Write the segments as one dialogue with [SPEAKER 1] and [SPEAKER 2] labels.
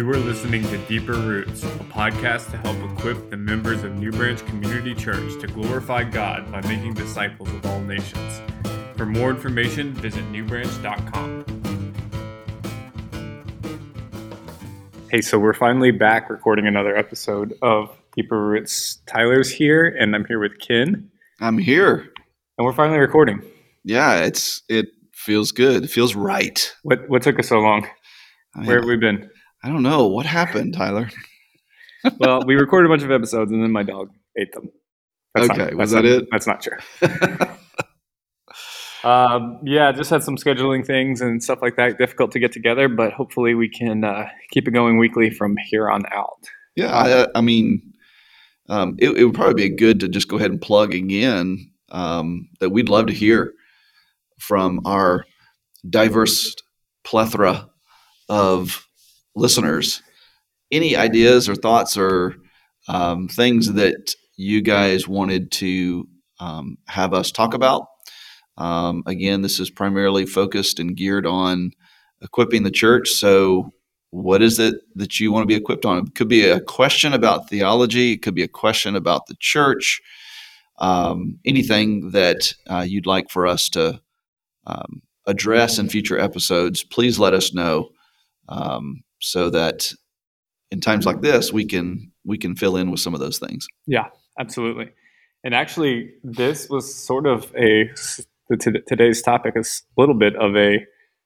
[SPEAKER 1] You are listening to Deeper Roots, a podcast to help equip the members of New Branch Community Church to glorify God by making disciples of all nations. For more information, visit newbranch.com. Hey, so we're finally back recording another episode of Deeper Roots. Tyler's here, and I'm here with Ken,
[SPEAKER 2] I'm here.
[SPEAKER 1] and we're finally recording.
[SPEAKER 2] Yeah, it's it feels good. It feels right.
[SPEAKER 1] What what took us so long? Where have we been?
[SPEAKER 2] I don't know what happened, Tyler.
[SPEAKER 1] Well, we recorded a bunch of episodes, and then my dog ate them.
[SPEAKER 2] Okay, was that
[SPEAKER 1] not-
[SPEAKER 2] it?
[SPEAKER 1] That's not true. Um, yeah, just had some scheduling things and stuff like that. Difficult to get together, but hopefully we can uh, keep it going weekly from here on out.
[SPEAKER 2] yeah, I, I mean, um, it, it would probably be good to just go ahead and plug again um, that we'd love to hear from our diverse plethora of listeners. Any ideas or thoughts or um, things that you guys wanted to um, have us talk about? Um, again, this is primarily focused and geared on equipping the church. So, what is it that you want to be equipped on? It could be a question about theology, it could be a question about the church, um, anything that uh, you'd like for us to um, address in future episodes. Please let us know um, so that in times like this we can we can fill in with some of those things.
[SPEAKER 1] Yeah, absolutely. And actually, this was sort of a today's topic is a little bit of a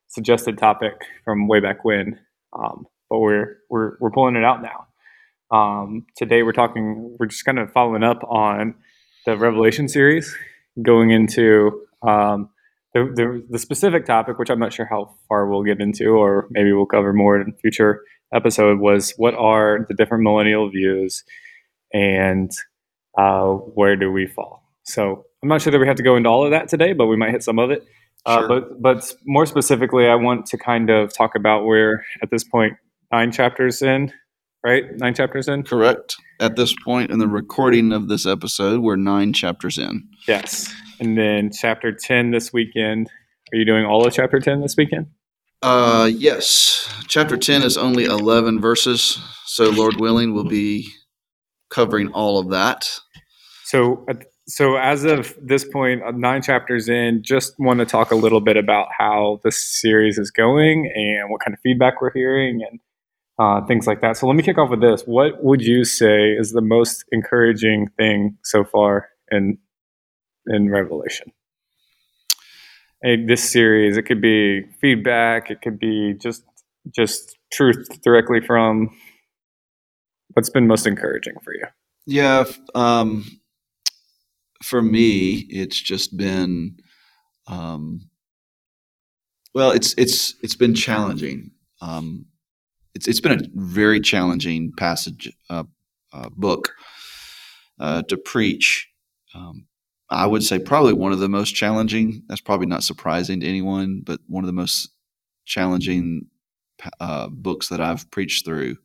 [SPEAKER 1] suggested topic from way back when, um, but we're we're we're pulling it out now. Um, today we're talking. We're just kind of following up on the Revelation series, going into um, the, the the specific topic, which I'm not sure how far we'll get into, or maybe we'll cover more in a future episode. Was what are the different millennial views, and uh, where do we fall? So I'm not sure that we have to go into all of that today, but we might hit some of it. Uh,
[SPEAKER 2] Sure.
[SPEAKER 1] but but more specifically, I want to kind of talk about where at this point nine chapters in, right? Nine chapters in.
[SPEAKER 2] Correct. At this point in the recording of this episode, we're nine chapters in.
[SPEAKER 1] Yes, and then chapter ten this weekend. Are you doing all of chapter ten this weekend?
[SPEAKER 2] Uh, yes. Chapter 10 is only 11 verses. So, Lord willing, we'll be covering all of that.
[SPEAKER 1] So, so as of this uh, nine chapters in, just want to talk a little bit about how this series is going and what kind of feedback we're hearing and uh, things like that. So, let me kick off with this. What would you say is the most encouraging thing so far in in Revelation? And this series, it could be feedback, it could be just just truth directly from. What's been most encouraging for you?
[SPEAKER 2] Yeah. Um, for me, it's just been, um, well, it's it's it's been challenging. Um, it's it's been a very challenging passage uh, uh, book uh, to preach. Um, I would say probably one of the most challenging. That's probably not surprising to anyone, but one of the most challenging uh, books that I've preached through.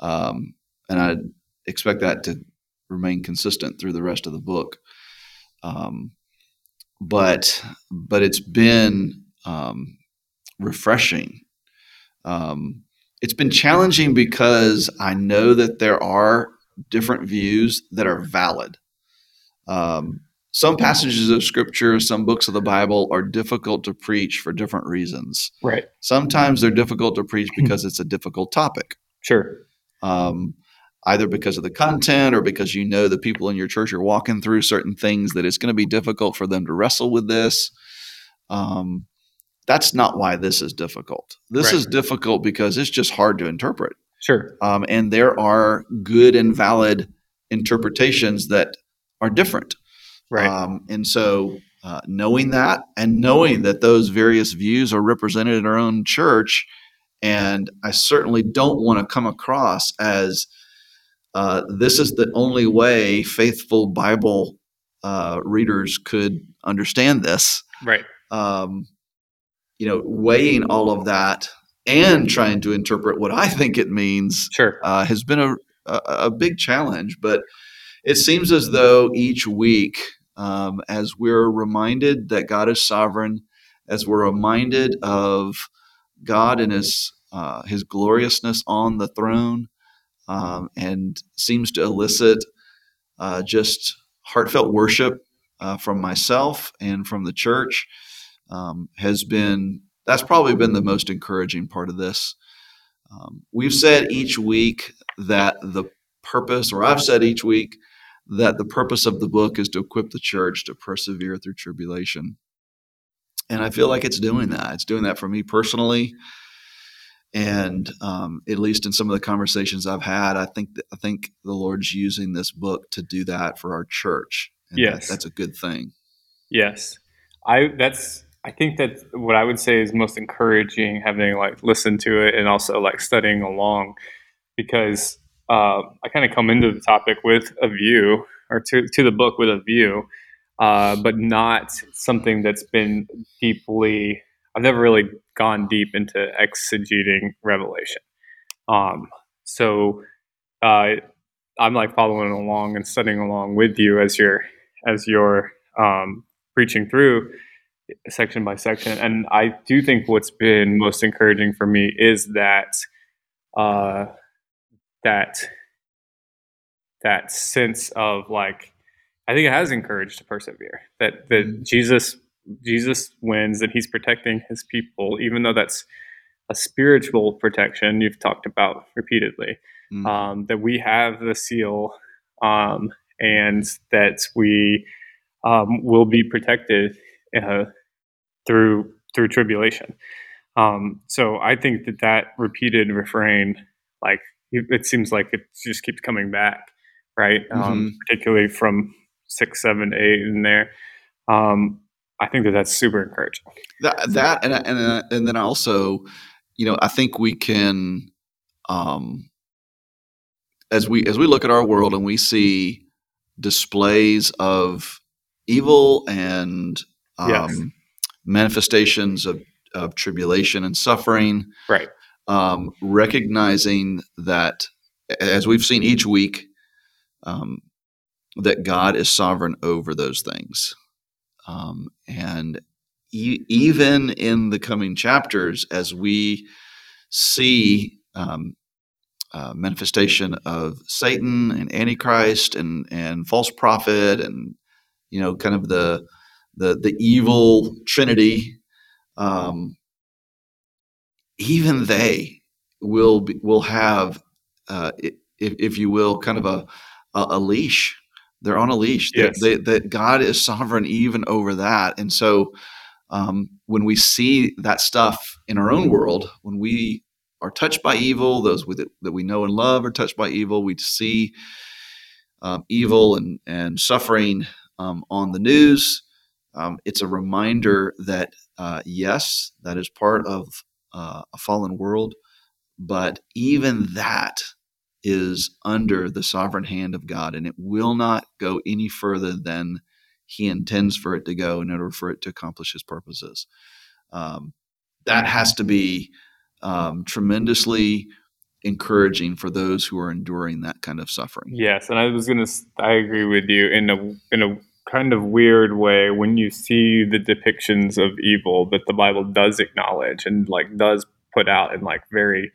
[SPEAKER 2] Um, and I expect that to remain consistent through the rest of the book. Um, but but it's been um, refreshing. Um, it's been challenging because I know that there are different views that are valid. Um, some passages of scripture, some books of the Bible are difficult to preach for different reasons.
[SPEAKER 1] Right.
[SPEAKER 2] Sometimes they're difficult to preach because it's a difficult topic
[SPEAKER 1] Sure.
[SPEAKER 2] um, either because of the content or because you know the people in your church are walking through certain things that it's going to be difficult for them to wrestle with this. Um, that's not why this is difficult. This
[SPEAKER 1] Right.
[SPEAKER 2] is difficult because it's just hard to interpret.
[SPEAKER 1] Sure.
[SPEAKER 2] Um, and there are good and valid interpretations that are different.
[SPEAKER 1] Right.
[SPEAKER 2] Um, and so, uh, knowing that and knowing that those various views are represented in our own church, and I certainly don't want to come across as uh, this is the only way faithful Bible uh, readers could understand this.
[SPEAKER 1] right.
[SPEAKER 2] Um, you know, weighing all of that and trying to interpret what I think it means
[SPEAKER 1] Sure.
[SPEAKER 2] uh, has been a, a, a big challenge. But it seems as though each week, um, as we're reminded that God is sovereign, as we're reminded of God and His uh, his gloriousness on the throne, um, and seems to elicit uh, just heartfelt worship uh, from myself and from the church. Um, has been that's probably been the most encouraging part of this. Um, we've said each week that the purpose, or I've said each week that the purpose of the book is to equip the church to persevere through tribulation. And I feel like it's doing that. It's doing that for me personally. And um, at least in some of the conversations I've had, I think that, I think the Lord's using this book to do that for our church. And
[SPEAKER 1] yes,
[SPEAKER 2] that, that's a good thing.
[SPEAKER 1] Yes, I that's I think that what I would say is most encouraging, having like listened to it and also like studying along, because uh, I kind of come into the topic with a view or to, to the book with a view, uh, but not something that's been deeply, I've never really gone deep into exegeting Revelation. Um, so uh, I'm like following along and studying along with you as you're, as you're um, preaching through section by section. And I do think what's been most encouraging for me is that uh, that that sense of like I think it has encouraged to persevere. That that mm-hmm. Jesus Jesus wins and he's protecting his people, even though that's a spiritual protection you've talked about repeatedly. Mm-hmm. Um, that we have the seal um, and that we um, will be protected uh, through through tribulation. Um, so I think that that repeated refrain, like it seems like it just keeps coming back, right? Um, mm-hmm. Um, particularly from six, seven, eight in there. Um, I think that that's super encouraging.
[SPEAKER 2] That, that and and and then also, you know, I think we can, um, as we as we look at our world and we see displays of evil and um, yes. manifestations of, of tribulation and suffering,
[SPEAKER 1] right?
[SPEAKER 2] Um, recognizing that, as we've seen each week, um, that God is sovereign over those things. Um, and e- even in the coming chapters, as we see um, uh, manifestation of Satan and Antichrist and and false prophet and you know kind of the the the evil trinity um, even they will be, will have, uh, if, if you will, kind of a, a, a leash. They're on a leash.
[SPEAKER 1] Yes.
[SPEAKER 2] That, that God is sovereign even over that. And so um, when we see that stuff in our own world, when we are touched by evil, those with it, that we know and love are touched by evil, we see um, evil and, and suffering um, on the news. Um, it's a reminder that uh, yes, that is part of uh, a fallen world, but even that is under the sovereign hand of God, and it will not go any further than He intends for it to go in order for it to accomplish His purposes. Um, that has to be um, tremendously encouraging for those who are enduring that kind of suffering.
[SPEAKER 1] Yes, and I was going to. I agree with you in a in a kind of weird way when you see the depictions of evil that the Bible does acknowledge and like does put out in like very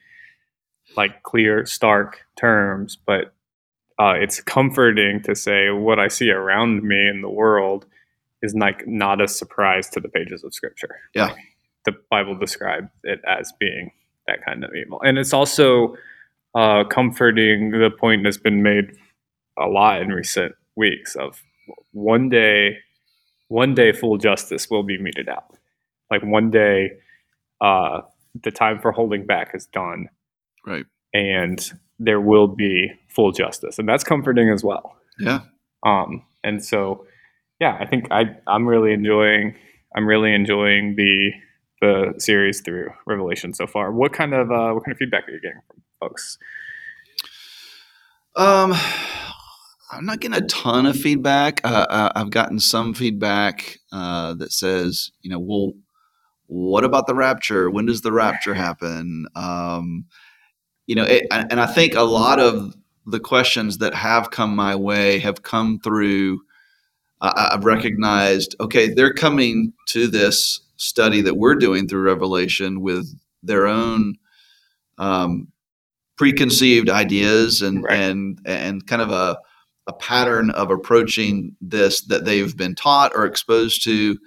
[SPEAKER 1] like clear, stark terms, but uh, it's comforting to say what I see around me in the world is like not a surprise to the pages of Scripture.
[SPEAKER 2] Yeah,
[SPEAKER 1] the Bible describes it as being that kind of evil, and it's also uh, comforting. The point that's been made a lot in recent weeks of one day, one day, full justice will be meted out. Like one day, uh, the time for holding back is done.
[SPEAKER 2] Right.
[SPEAKER 1] And there will be full justice, and that's comforting as well.
[SPEAKER 2] Yeah.
[SPEAKER 1] Um. And so, yeah, I think I I'm really enjoying I'm really enjoying the the series through Revelation so far. What kind of uh, what kind of feedback are you getting from folks?
[SPEAKER 2] Um, I'm not getting a ton of feedback. Uh, uh, I've gotten some feedback uh, that says, you know, well, what about the rapture? When does the rapture happen? Um, you know, it, and I think a lot of the questions that have come my way have come through. I've recognized, okay, they're coming to this study that we're doing through Revelation with their own um, preconceived ideas and
[SPEAKER 1] Right.
[SPEAKER 2] and and kind of a a pattern of approaching this that they've been taught or exposed to,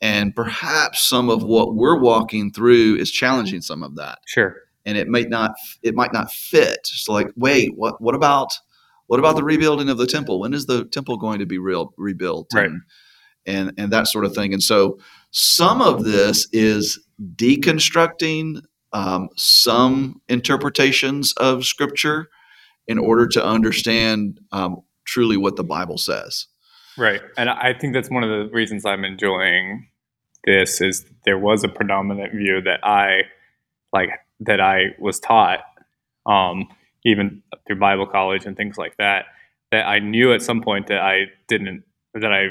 [SPEAKER 2] and perhaps some of what we're walking through is challenging some of that,
[SPEAKER 1] Sure.
[SPEAKER 2] and it might not it might not fit. So like, wait, what what about what about the rebuilding of the temple? When is the temple going to be real rebuilt?
[SPEAKER 1] Right.
[SPEAKER 2] And, and and that sort of thing. And so some of this is deconstructing um, some interpretations of scripture in order to understand um, truly what the Bible says.
[SPEAKER 1] Right. And I think that's one of the reasons I'm enjoying this is there was a predominant view that I like that I was taught um even through Bible college and things like that that I knew at some point that I didn't that I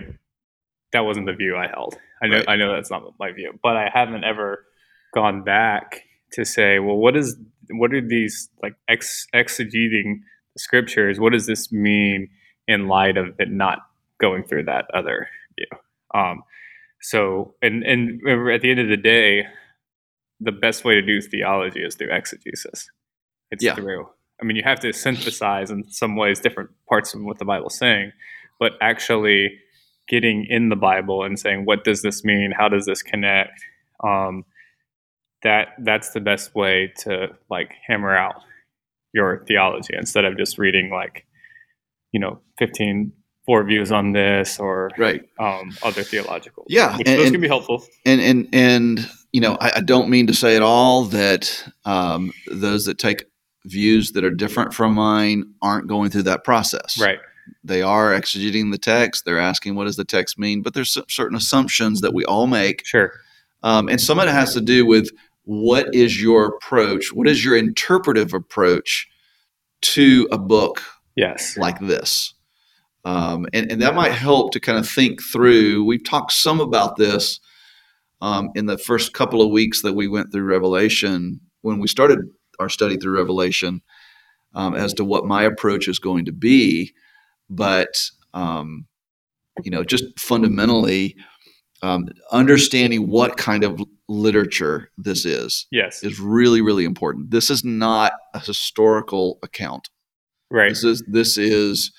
[SPEAKER 1] that wasn't the view I held. I know
[SPEAKER 2] Right.
[SPEAKER 1] I know that's not my view, but I haven't ever gone back to say, well, what is what are these like ex, exegeting the scriptures? What does this mean in light of it not going through that other view? Um, so, and and remember, at the end of the day, the best way to do theology is through exegesis. It's
[SPEAKER 2] Yeah.
[SPEAKER 1] through. I mean, you have to synthesize in some ways different parts of what the Bible's saying, but actually getting in the Bible and saying, what does this mean? How does this connect? Um, that that's the best way to like hammer out your theology instead of just reading like, you know, 15 four views on this or
[SPEAKER 2] Right.
[SPEAKER 1] um, other theological.
[SPEAKER 2] Yeah,
[SPEAKER 1] which
[SPEAKER 2] and-
[SPEAKER 1] those
[SPEAKER 2] and-
[SPEAKER 1] can be helpful.
[SPEAKER 2] And and and you know, I, I don't mean to say at all that um, those that take views that are different from mine aren't going through that process.
[SPEAKER 1] Right.
[SPEAKER 2] They are exegeting the text. They're asking, what does the text mean? But there's cer- certain assumptions that we all make
[SPEAKER 1] Sure.
[SPEAKER 2] Um, and some of it has to do with what is your approach? What is your interpretive approach to a book
[SPEAKER 1] Yes.
[SPEAKER 2] like this? Um, and, and that might help to kind of think through. We've talked some about this um, in the first couple of weeks that we went through Revelation when we started our study through Revelation um, as to what my approach is going to be. But, um, you know, just fundamentally, um, understanding what kind of literature this is
[SPEAKER 1] Yes.
[SPEAKER 2] is really, really important. This is not a historical account.
[SPEAKER 1] Right.
[SPEAKER 2] This is this is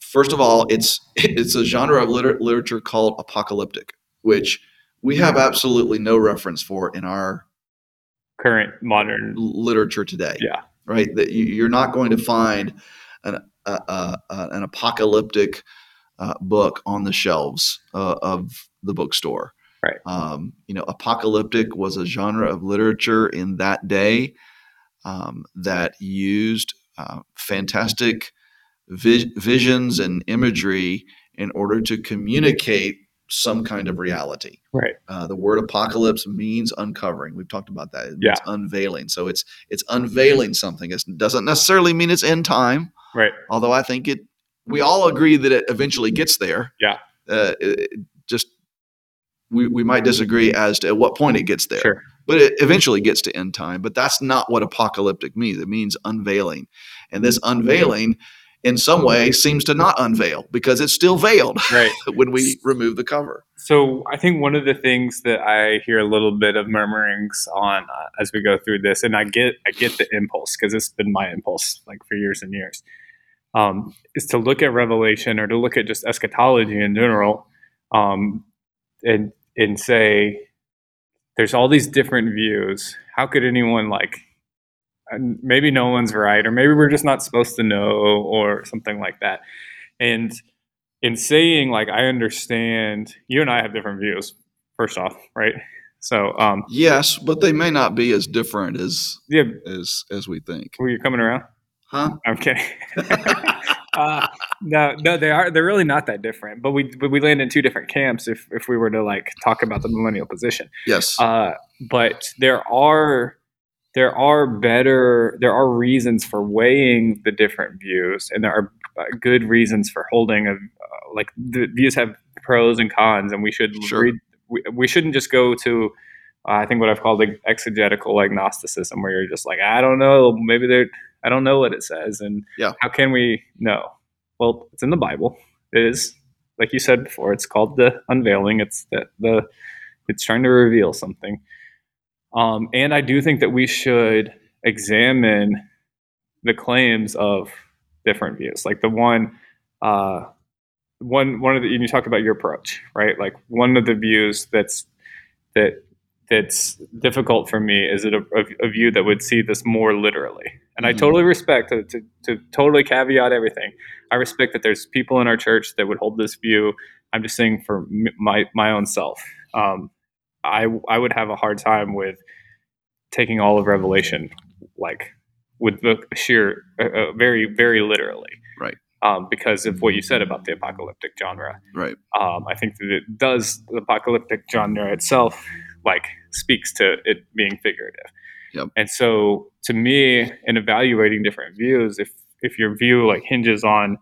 [SPEAKER 2] first of all, it's it's a genre of liter- literature called apocalyptic, which we have absolutely no reference for in our
[SPEAKER 1] Current modern.
[SPEAKER 2] literature today.
[SPEAKER 1] Yeah.
[SPEAKER 2] right. That you, you're not going to find an an apocalyptic uh, book on the shelves uh, of the bookstore.
[SPEAKER 1] Right.
[SPEAKER 2] Um, you know, apocalyptic was a genre of literature in that day um, that used uh, fantastic vi- visions and imagery in order to communicate some kind of reality.
[SPEAKER 1] Right.
[SPEAKER 2] Uh, the word apocalypse means uncovering. We've talked about that. It
[SPEAKER 1] Yeah.
[SPEAKER 2] unveiling. So it's it's unveiling something. It doesn't necessarily mean it's end time,
[SPEAKER 1] Right.
[SPEAKER 2] although I think it. We all agree that it eventually gets there.
[SPEAKER 1] Yeah.
[SPEAKER 2] Uh, it, it just we, we might disagree as to at what point it gets there
[SPEAKER 1] Sure.
[SPEAKER 2] But it eventually gets to end time. But that's not what apocalyptic means. It means unveiling. And this unveiling, in some way, seems to not unveil because it's still veiled
[SPEAKER 1] Right.
[SPEAKER 2] when we remove the cover.
[SPEAKER 1] So I think one of the things that I hear a little bit of murmurings on uh, as we go through this, and I get I get the impulse because it's been my impulse like for years and years, um, is to look at Revelation or to look at just eschatology in general, um, and and say there's all these different views. How could anyone like? Maybe no one's right, or maybe we're just not supposed to know, or something like that. And in saying like I understand you and I have different views first off right so um
[SPEAKER 2] Yes, but they may not be as different as
[SPEAKER 1] yeah
[SPEAKER 2] as as we think.
[SPEAKER 1] were you coming around
[SPEAKER 2] Huh?
[SPEAKER 1] I'm kidding uh, no no they are they're really not that different but we but we land in two different camps if if we were to like talk about the millennial position
[SPEAKER 2] Yes.
[SPEAKER 1] uh but there are there are better there are reasons for weighing the different views and there are uh, good reasons for holding a uh, like the views have pros and cons and we should
[SPEAKER 2] Sure.
[SPEAKER 1] read we, we shouldn't just go to uh, i think what i've called like exegetical agnosticism where you're just like i don't know maybe they're i don't know what it says and
[SPEAKER 2] Yeah.
[SPEAKER 1] how can we know well it's in the bible it is like you said before it's called the unveiling it's the, the it's trying to reveal something um, and I do think that we should, examine the claims of different views. Like the one, uh, one one of the you talk about your approach, right? Like one of the views that's that that's difficult for me is it a, a, a view that would see this more literally. And I
[SPEAKER 2] Mhm.
[SPEAKER 1] totally respect to, to, to totally caveat everything. I respect that there's people in our church that would hold this view. I'm just saying for my my own self, um, I I would have a hard time with taking all of Revelation like with the sheer uh, uh, very very literally,
[SPEAKER 2] Right.
[SPEAKER 1] Um, because of what you said about the apocalyptic genre
[SPEAKER 2] Right.
[SPEAKER 1] um, I think that it does the apocalyptic genre itself like speaks to it being figurative.
[SPEAKER 2] Yep.
[SPEAKER 1] And so to me, in evaluating different views, if if your view like hinges on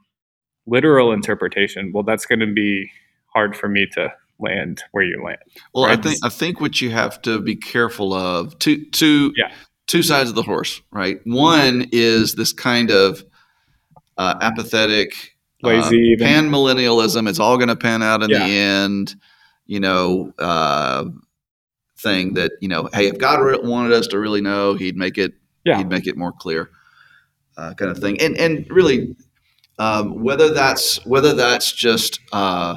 [SPEAKER 1] literal interpretation, well, that's going to be hard for me to land where you land.
[SPEAKER 2] Well, I think I think what you have to be careful of two two
[SPEAKER 1] Yeah.
[SPEAKER 2] two sides of the horse, right? One is this kind of uh, apathetic,
[SPEAKER 1] Lazy, even.
[SPEAKER 2] pan millennialism. It's all going to pan out in
[SPEAKER 1] Yeah.
[SPEAKER 2] the end, you know. Uh, thing that you know, hey, if God wanted us to really know, He'd make it.
[SPEAKER 1] Yeah.
[SPEAKER 2] He'd make it more clear, uh, kind of thing. And and really, um, whether that's whether that's just uh,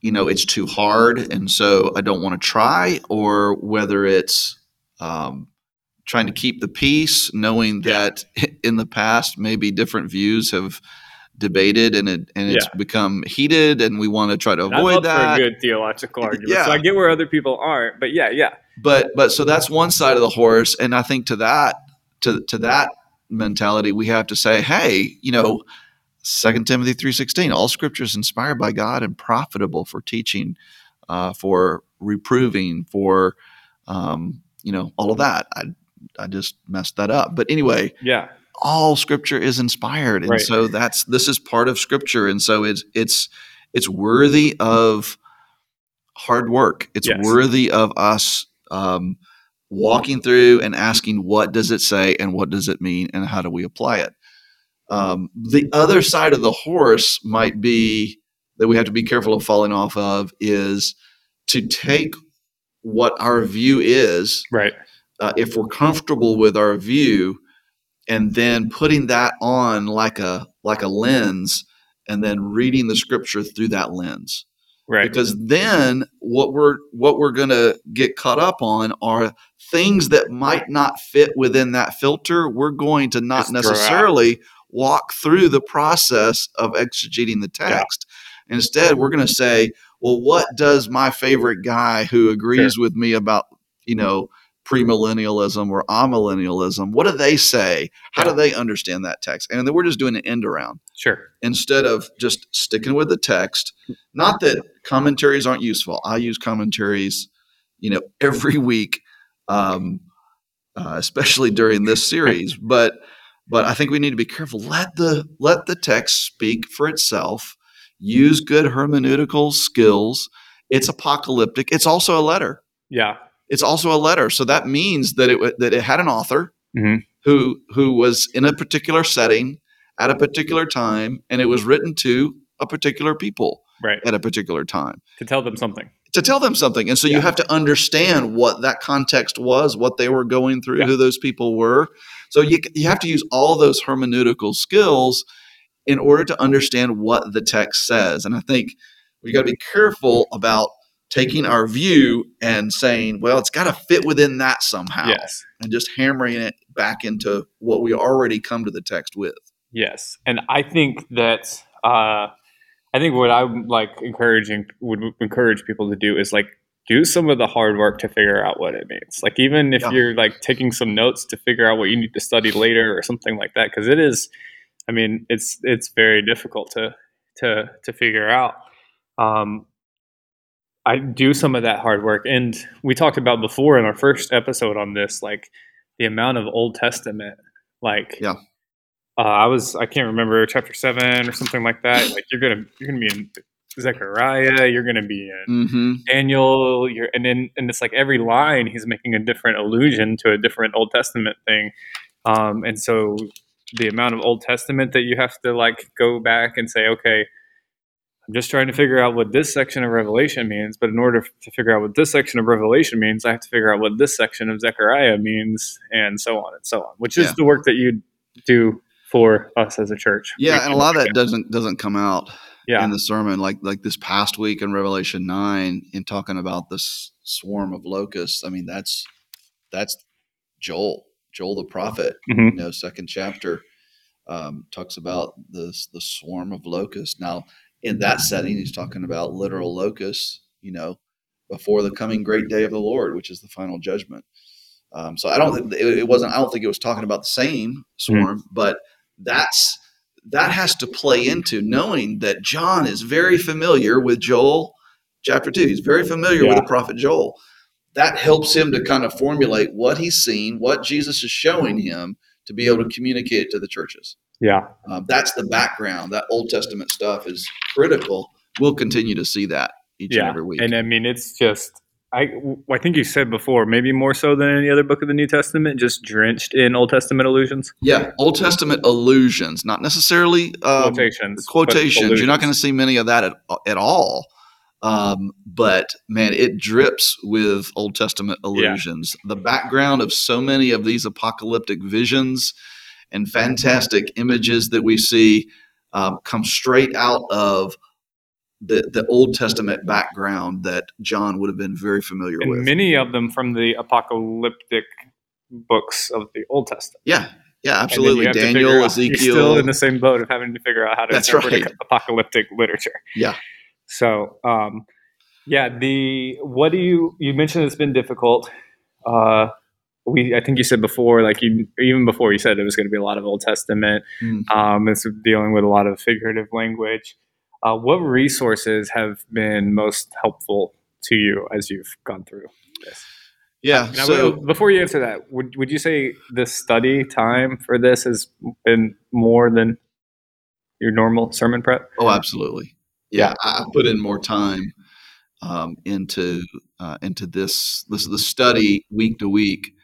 [SPEAKER 2] you know it's too hard and so i don't want to try or whether it's um, trying to keep the peace knowing
[SPEAKER 1] Yeah.
[SPEAKER 2] that in the past maybe different views have debated and it and it's
[SPEAKER 1] Yeah.
[SPEAKER 2] become heated and we want to try to avoid that
[SPEAKER 1] for a good theological argument.
[SPEAKER 2] Yeah.
[SPEAKER 1] So I get where other people aren't, but yeah, yeah,
[SPEAKER 2] but but so that's one side of the horse and i think to that to to that mentality we have to say hey you know 2 timothy 3.16 all scripture is inspired by god and profitable for teaching uh, for reproving for um, you know all of that i i just messed that up but anyway
[SPEAKER 1] yeah,
[SPEAKER 2] all scripture is inspired and
[SPEAKER 1] Right.
[SPEAKER 2] so that's this is part of scripture and so it's it's it's worthy of hard work it's
[SPEAKER 1] Yes.
[SPEAKER 2] worthy of us um, walking through and asking what does it say and what does it mean and how do we apply it um, the other side of the horse might be that we have to be careful of falling off of is to take what our view is
[SPEAKER 1] right,
[SPEAKER 2] uh, if we're comfortable with our view and then putting that on like a like a lens and then reading the scripture through that lens.
[SPEAKER 1] Right,
[SPEAKER 2] because then what we're what we're going to get caught up on are things that might not fit within that filter. We're going to not
[SPEAKER 1] Just
[SPEAKER 2] necessarily walk through the process of exegeting the text. Instead we're going to say well what does my favorite guy who agrees with me about you know premillennialism or amillennialism what do they say how do they understand that text and then we're just doing an end around
[SPEAKER 1] sure,
[SPEAKER 2] instead of just sticking with the text. Not that commentaries aren't useful. I use commentaries, you know, every week, um, uh, especially during this series. But but I think we need to be careful. Let the let the text speak for itself. Use good hermeneutical skills. It's apocalyptic. It's also a letter.
[SPEAKER 1] yeah,
[SPEAKER 2] It's also a letter. So that means that it that it had an author
[SPEAKER 1] Mhm.
[SPEAKER 2] who who was in a particular setting at a particular time, and it was written to a particular people
[SPEAKER 1] right,
[SPEAKER 2] at a particular time
[SPEAKER 1] to tell them something.
[SPEAKER 2] to tell them something. And so you have to understand what that context was, what they were going through,
[SPEAKER 1] Yeah.
[SPEAKER 2] who those people were. So you you have to use all those hermeneutical skills in order to understand what the text says. And I think we got to be careful about taking our view and saying, well, it's got to fit within that somehow,
[SPEAKER 1] Yes.
[SPEAKER 2] and just hammering it back into what we already come to the text with.
[SPEAKER 1] Yes, and I think that uh, I think what I'm like encouraging would encourage people to do is like do some of the hard work to figure out what it means. Like even if
[SPEAKER 2] Yeah.
[SPEAKER 1] you're like taking some notes to figure out what you need to study later or something like that, because it is, I mean, it's it's very difficult to to to figure out. Um, I do some of that hard work, and we talked about before in our first episode on this, like the amount of Old Testament, like
[SPEAKER 2] Yeah.
[SPEAKER 1] uh, I was I can't remember chapter seven or something like that. Like you're gonna you're gonna be in Zechariah, you're gonna be in
[SPEAKER 2] Mm-hmm.
[SPEAKER 1] Daniel, you're and then and it's like every line he's making a different allusion to a different Old Testament thing, um, and so the amount of Old Testament that you have to like go back and say, okay, I'm just trying to figure out what this section of Revelation means. But in order to figure out what this section of Revelation means, I have to figure out what this section of Zechariah means, and so on and so on. Which is
[SPEAKER 2] Yeah.
[SPEAKER 1] the work that you do for us as a church.
[SPEAKER 2] Yeah, and a lot of that doesn't doesn't come out
[SPEAKER 1] Yeah.
[SPEAKER 2] in the sermon. Like like this past week in Revelation nine, in talking about this swarm of locusts. I mean, that's that's Joel, Joel the prophet.
[SPEAKER 1] Mhm.
[SPEAKER 2] You know, second chapter um, talks about this the swarm of locusts. Now, in that setting, he's talking about literal locusts. You know, before the coming great day of the Lord, which is the final judgment. Um, so I don't. It, it wasn't. I don't think it was talking about the same swarm, but that's that has to play into knowing that John is very familiar with Joel chapter 2. He's very familiar with the prophet Joel. That helps him to kind of formulate what he's seen, what Jesus is showing him to be able to communicate it to the churches.
[SPEAKER 1] Yeah.
[SPEAKER 2] Um, that's the background. That Old Testament stuff is critical. We'll continue to see that each and every week.
[SPEAKER 1] And I mean, it's just. I, I think you said before, maybe more so than any other book of the New Testament, just drenched in Old Testament allusions,
[SPEAKER 2] yeah, Old Testament allusions, not necessarily um,
[SPEAKER 1] quotations,
[SPEAKER 2] quotations. You're not going to see many of that at, at all. Um, but man, it drips with Old Testament allusions. The background of so many of these apocalyptic visions and fantastic images that we see um, come straight out of the, the Old Testament background that John would have been very familiar
[SPEAKER 1] and
[SPEAKER 2] with.
[SPEAKER 1] many of them from the apocalyptic books of the Old Testament.
[SPEAKER 2] yeah, yeah,
[SPEAKER 1] And then you
[SPEAKER 2] absolutely. Daniel,
[SPEAKER 1] out- You're still in the same boat of having to figure out how to
[SPEAKER 2] That's
[SPEAKER 1] interpret
[SPEAKER 2] right.
[SPEAKER 1] apocalyptic literature.
[SPEAKER 2] Yeah.
[SPEAKER 1] So, um, yeah, the what do you you mentioned it's been difficult. Uh, we I think you said before, like you even before you said it was going to be a lot of Old Testament.
[SPEAKER 2] Mm.
[SPEAKER 1] Um, it's dealing with a lot of figurative language. Uh, what resources have been most helpful to you as you've gone through this?
[SPEAKER 2] yeah,
[SPEAKER 1] Now,
[SPEAKER 2] so
[SPEAKER 1] before you answer that, would would you say the study time for this has been more than your normal sermon prep?
[SPEAKER 2] Oh, absolutely. Yeah, I I put in more time um, into uh, into this this the study week to week.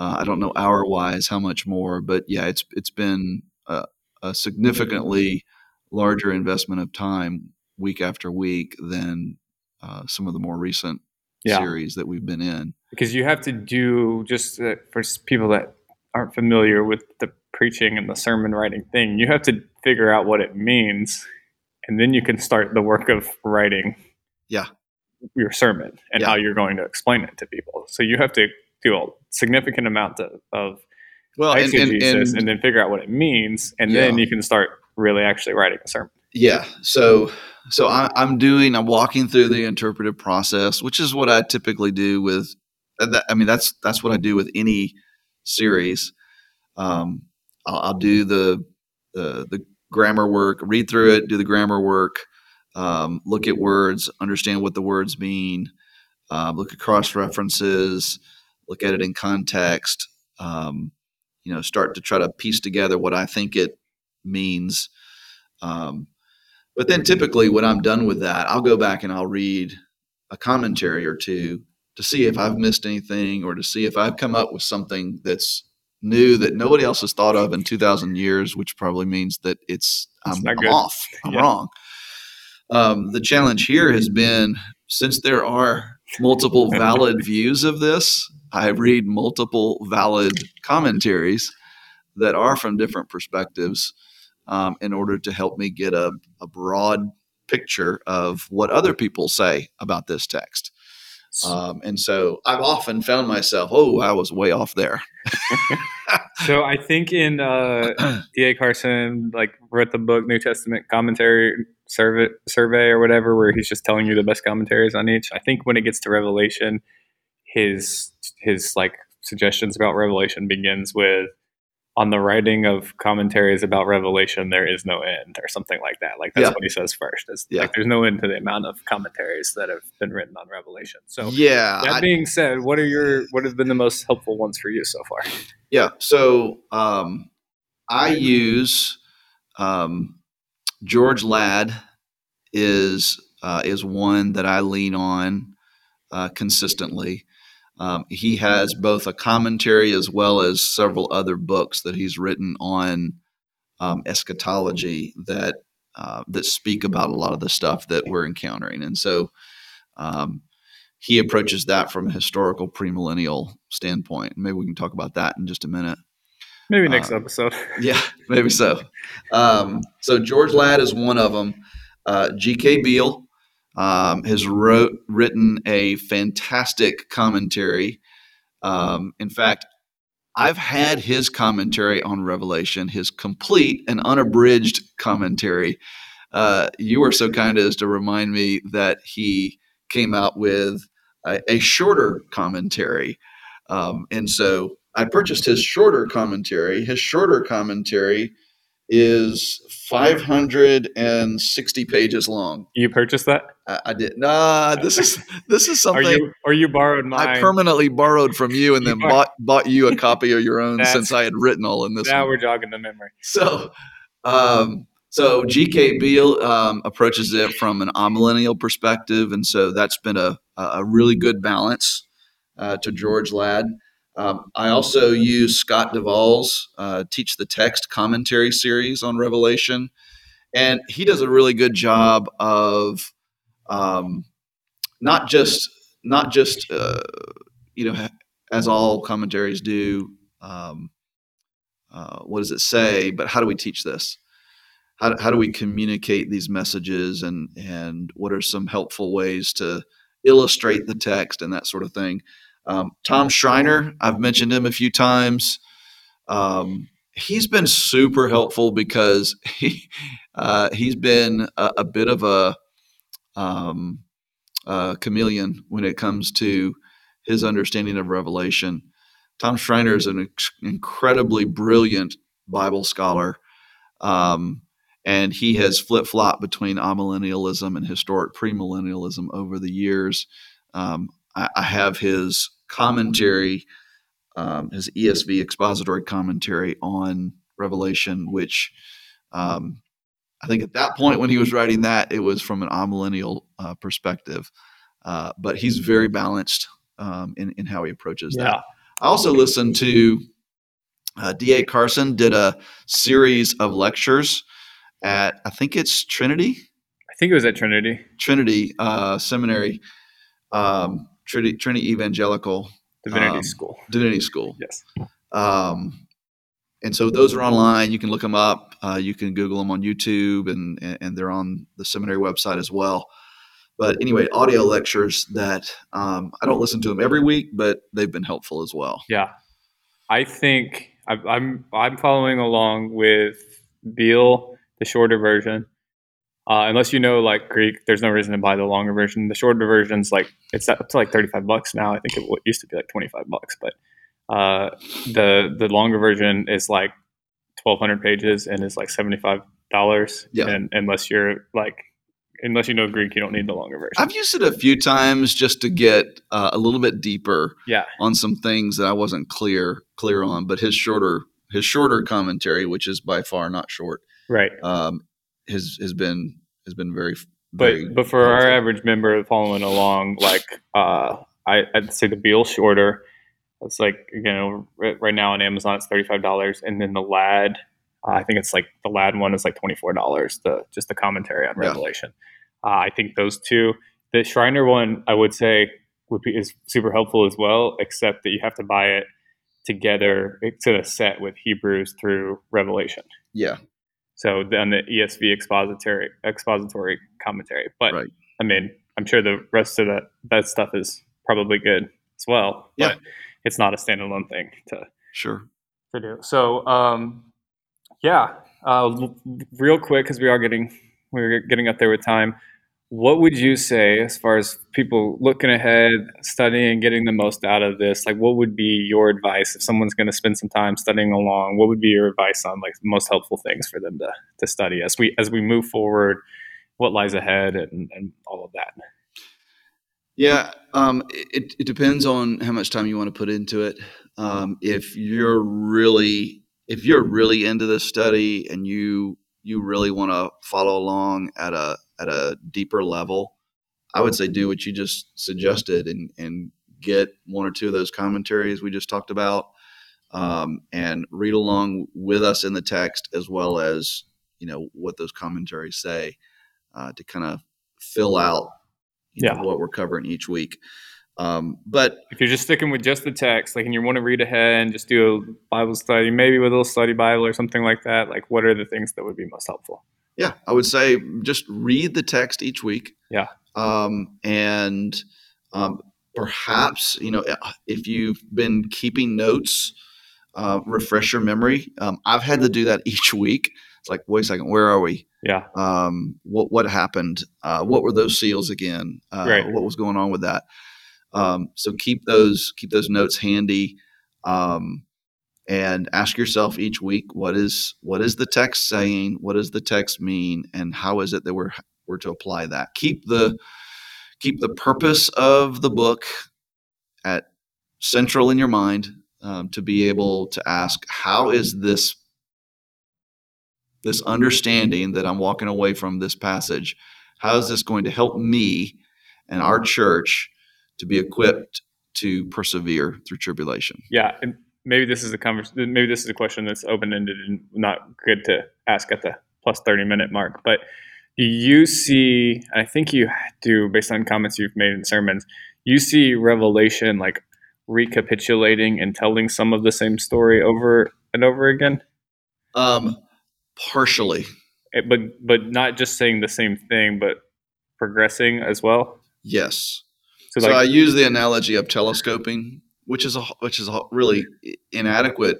[SPEAKER 2] Uh, I don't know hour wise how much more, but yeah, it's it's been a, a significantly larger investment of time week after week than uh, some of the more recent
[SPEAKER 1] Yeah.
[SPEAKER 2] series that we've been in.
[SPEAKER 1] Because you have to do just uh, for people that aren't familiar with the preaching and the sermon writing thing, you have to figure out what it means, and then you can start the work of writing.
[SPEAKER 2] Yeah.
[SPEAKER 1] Your sermon and
[SPEAKER 2] Yeah.
[SPEAKER 1] how you're going to explain it to people. So you have to do a significant amount of, of
[SPEAKER 2] Well, and, and, and
[SPEAKER 1] and, then figure out what it means, and then you can start really actually writing a sermon.
[SPEAKER 2] Yeah. So so I, I'm doing I'm walking through the interpretive process, which is what I typically do with. I mean, that's that's what I do with any series. Um, I'll, I'll do the, the the grammar work, read through it, do the grammar work, um, look at words, understand what the words mean, uh, look at cross references, look at it in context. Um, you know, start to try to piece together what I think it means. Um, but then typically when I'm done with that, I'll go back and I'll read a commentary or two to see if I've missed anything or to see if I've come up with something that's new that nobody else has thought of in 2000 years, which probably means that it's,
[SPEAKER 1] It's
[SPEAKER 2] I'm, I'm off. I'm
[SPEAKER 1] Yeah.
[SPEAKER 2] wrong. Um, the challenge here has been since there are multiple valid views of this, I read multiple valid commentaries that are from different perspectives um, in order to help me get a, a broad picture of what other people say about this text. Um, and so I've often found myself, oh, I was way off there.
[SPEAKER 1] So I think in uh, D.A. Carson like wrote the book New Testament commentary survey survey or whatever, where he's just telling you the best commentaries on each. I think when it gets to Revelation, his his like suggestions about Revelation begins with on the writing of commentaries about Revelation, there is no end, or something like that. Like that's
[SPEAKER 2] Yeah.
[SPEAKER 1] what he says first. Is
[SPEAKER 2] Yeah.
[SPEAKER 1] like there's no end to the amount of commentaries that have been written on Revelation. So
[SPEAKER 2] yeah,
[SPEAKER 1] that
[SPEAKER 2] I-
[SPEAKER 1] being said, what are your what have been the most helpful ones for you so far?
[SPEAKER 2] Yeah. So um, I use um, George Ladd is uh, is one that I lean on uh, consistently. Um, he has both a commentary as well as several other books that he's written on um, eschatology that uh, that speak about a lot of the stuff that we're encountering, and so um, he approaches that from a historical premillennial standpoint. Maybe we can talk about that in just a minute.
[SPEAKER 1] Maybe next uh, episode.
[SPEAKER 2] yeah, maybe so. Um, so George Ladd is one of them. Uh, G.K. Beale um, has wrote written a fantastic commentary. Um, in fact, I've had his commentary on Revelation, his complete and unabridged commentary. Uh, you were so kind as to remind me that he came out with a, a shorter commentary. Um, and so I purchased his shorter commentary. His shorter commentary is 560 pages long.
[SPEAKER 1] You purchased that?
[SPEAKER 2] I, I did. Nah, this is this is something.
[SPEAKER 1] Are you, or you borrowed mine?
[SPEAKER 2] I permanently borrowed from you and then bought bought you a copy of your own since I had written all in this.
[SPEAKER 1] Now
[SPEAKER 2] one.
[SPEAKER 1] we're jogging the memory.
[SPEAKER 2] So, um, so G.K. Beale um, approaches it from an amillennial perspective, and so that's been a a really good balance uh, to George Ladd. Um, I also use Scott Duvall's uh, Teach the Text commentary series on Revelation, and he does a really good job of um, not just not just uh, you know as all commentaries do. Um, uh, what does it say? But how do we teach this? How, how do we communicate these messages, and and what are some helpful ways to illustrate the text and that sort of thing? Um, Tom Schreiner, I've mentioned him a few times. Um, he's been super helpful because he uh, he's been a, a, bit of a, um, a chameleon when it comes to his understanding of Revelation. Tom Schreiner is an incredibly brilliant Bible scholar, um, and he has flip flopped between amillennialism and historic premillennialism over the years. Um, I, I have his commentary, um, his ESV expository commentary on Revelation, which um, I think at that point when he was writing that, it was from an amillennial uh, perspective. Uh, but he's very balanced um, in, in how he approaches yeah. that. I also listened to uh, D.A. Carson did a series of lectures at, I think it's Trinity.
[SPEAKER 1] I think it was at Trinity.
[SPEAKER 2] Trinity uh, Seminary. Um, Trinity, Trinity Evangelical
[SPEAKER 1] Divinity um, School.
[SPEAKER 2] Divinity School.
[SPEAKER 1] Yes.
[SPEAKER 2] Um, and so those are online. You can look them up. Uh, you can Google them on YouTube, and, and they're on the seminary website as well. But anyway, audio lectures that um, I don't listen to them every week, but they've been helpful as well.
[SPEAKER 1] Yeah, I think I'm I'm following along with Beale, the shorter version, uh, unless you know like Greek, there's no reason to buy the longer version. The shorter version's like it's up to like 35 bucks now. I think it used to be like 25 bucks, but uh, the the longer version is like 1,200 pages and is like 75 dollars. Yeah. And unless you're like unless you know Greek, you don't need the longer version.
[SPEAKER 2] I've used it a few times just to get uh, a little bit deeper
[SPEAKER 1] yeah.
[SPEAKER 2] on some things that I wasn't clear clear on. But his shorter his shorter commentary, which is by far not short,
[SPEAKER 1] right,
[SPEAKER 2] um, has has been has been very.
[SPEAKER 1] very but but for helpful. our average member following along, like uh, I, I'd say the Beale shorter. It's like you know right now on Amazon it's thirty five dollars, and then the Ladd, uh, I think it's like the Ladd one is like twenty four dollars. The just the commentary on Revelation. Yeah. Uh, I think those two. The Schreiner one, I would say, would be is super helpful as well, except that you have to buy it together to a set with Hebrews through Revelation.
[SPEAKER 2] Yeah.
[SPEAKER 1] So then the ESV expository expository commentary. But right. I mean, I'm sure the rest of that that stuff is probably good as well.
[SPEAKER 2] Yeah.
[SPEAKER 1] it's not a standalone thing to
[SPEAKER 2] sure
[SPEAKER 1] to do. So um, yeah, uh, real quick because we are getting we're getting up there with time what would you say as far as people looking ahead studying getting the most out of this? Like what would be your advice if someone's going to spend some time studying along? What would be your advice on like the most helpful things for them to, to study as we as we move forward? What lies ahead and, and all of that?
[SPEAKER 2] Yeah um, it, it depends on how much time you want to put into it. Um, if you're really if you're really into this study and you you really want to follow along at a at a deeper level, I would say do what you just suggested and and get one or two of those commentaries we just talked about, um, and read along with us in the text as well as you know what those commentaries say uh, to kind of fill out you know,
[SPEAKER 1] Yeah.
[SPEAKER 2] what we're covering each week. Um, but
[SPEAKER 1] If you're just sticking with just the text, like, and you want to read ahead and just do a Bible study, maybe with a little study Bible or something like that, like, what are the things that would be most helpful?
[SPEAKER 2] Yeah, I would say just read the text each week.
[SPEAKER 1] Yeah.
[SPEAKER 2] Um, and um, perhaps, you know, if you've been keeping notes, uh, refresh your memory. Um, I've had to do that each week. It's like, wait a second, where are we?
[SPEAKER 1] Yeah.
[SPEAKER 2] Um, what what happened? Uh, what were those seals again? Uh,
[SPEAKER 1] Right.
[SPEAKER 2] What was going on with that? Um, so keep those keep those notes handy, um, and ask yourself each week what is what is the text saying? What does the text mean? And how is it that we're we're to apply that? Keep the keep the purpose of the book at central in your mind um, to be able to ask how is this this understanding that I'm walking away from this passage, how is this going to help me and our church to be equipped to persevere through tribulation?
[SPEAKER 1] Yeah. And maybe this is a conversation, maybe this is a question that's open ended and not good to ask at the plus 30 minute mark. But do you see, I think you do, based on comments you've made in sermons, you see Revelation like recapitulating and telling some of the same story over and over again?
[SPEAKER 2] Um, partially,
[SPEAKER 1] It- but but not just saying the same thing, but progressing as well.
[SPEAKER 2] yes.
[SPEAKER 1] So
[SPEAKER 2] So, I use the analogy of telescoping, which is a which is a really inadequate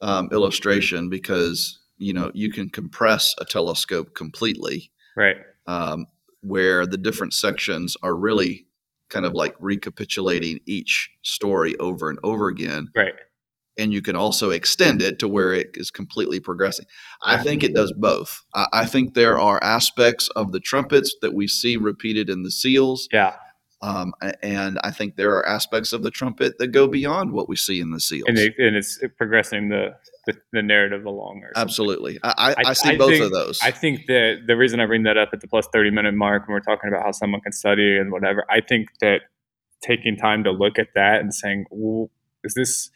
[SPEAKER 2] um, illustration because you know you can compress a telescope completely,
[SPEAKER 1] right,
[SPEAKER 2] um, where the different sections are really kind of like recapitulating each story over and over again,
[SPEAKER 1] right,
[SPEAKER 2] and you can also extend it to where it is completely progressing. I think it does both. I, I think there are aspects of the trumpets that we see repeated in the seals.
[SPEAKER 1] yeah,
[SPEAKER 2] Um, and I think there are aspects of the trumpet that go beyond what we see in the seals.
[SPEAKER 1] and it, and it's progressing the, the the narrative along. Or.
[SPEAKER 2] Absolutely, I,
[SPEAKER 1] I,
[SPEAKER 2] I- see
[SPEAKER 1] I
[SPEAKER 2] both
[SPEAKER 1] think-
[SPEAKER 2] of those.
[SPEAKER 1] I think that the reason I bring that up at the plus 30 minute mark when we're talking about how someone can study and whatever, I think that taking time to look at that and saying, well, is this,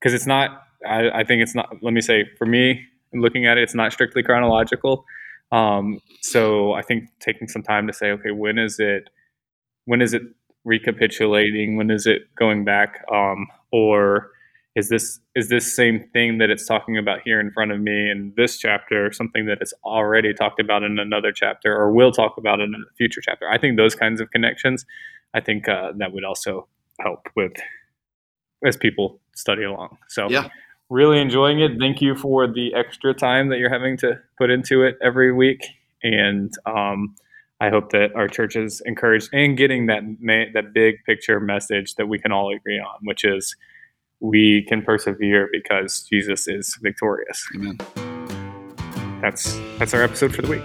[SPEAKER 1] because it's not, I, I think it's not, let me say, for me, looking at it, it's not strictly chronological. Um, so I think taking some time to say, okay, when is it, when is it recapitulating? When is it going back? Um, or is this is this same thing that it's talking about here in front of me in this chapter something that it's already talked about in another chapter or will talk about in a future chapter? I think those kinds of connections, I think uh, that would also help with as people study along. So
[SPEAKER 2] Yeah.
[SPEAKER 1] really enjoying it. Thank you for the extra time that you're having to put into it every week, and um, I hope that our church is encouraged and getting that ma- that big picture message that we can all agree on, which is we can persevere because Jesus is victorious.
[SPEAKER 2] Amen.
[SPEAKER 1] That's that's our episode for the week.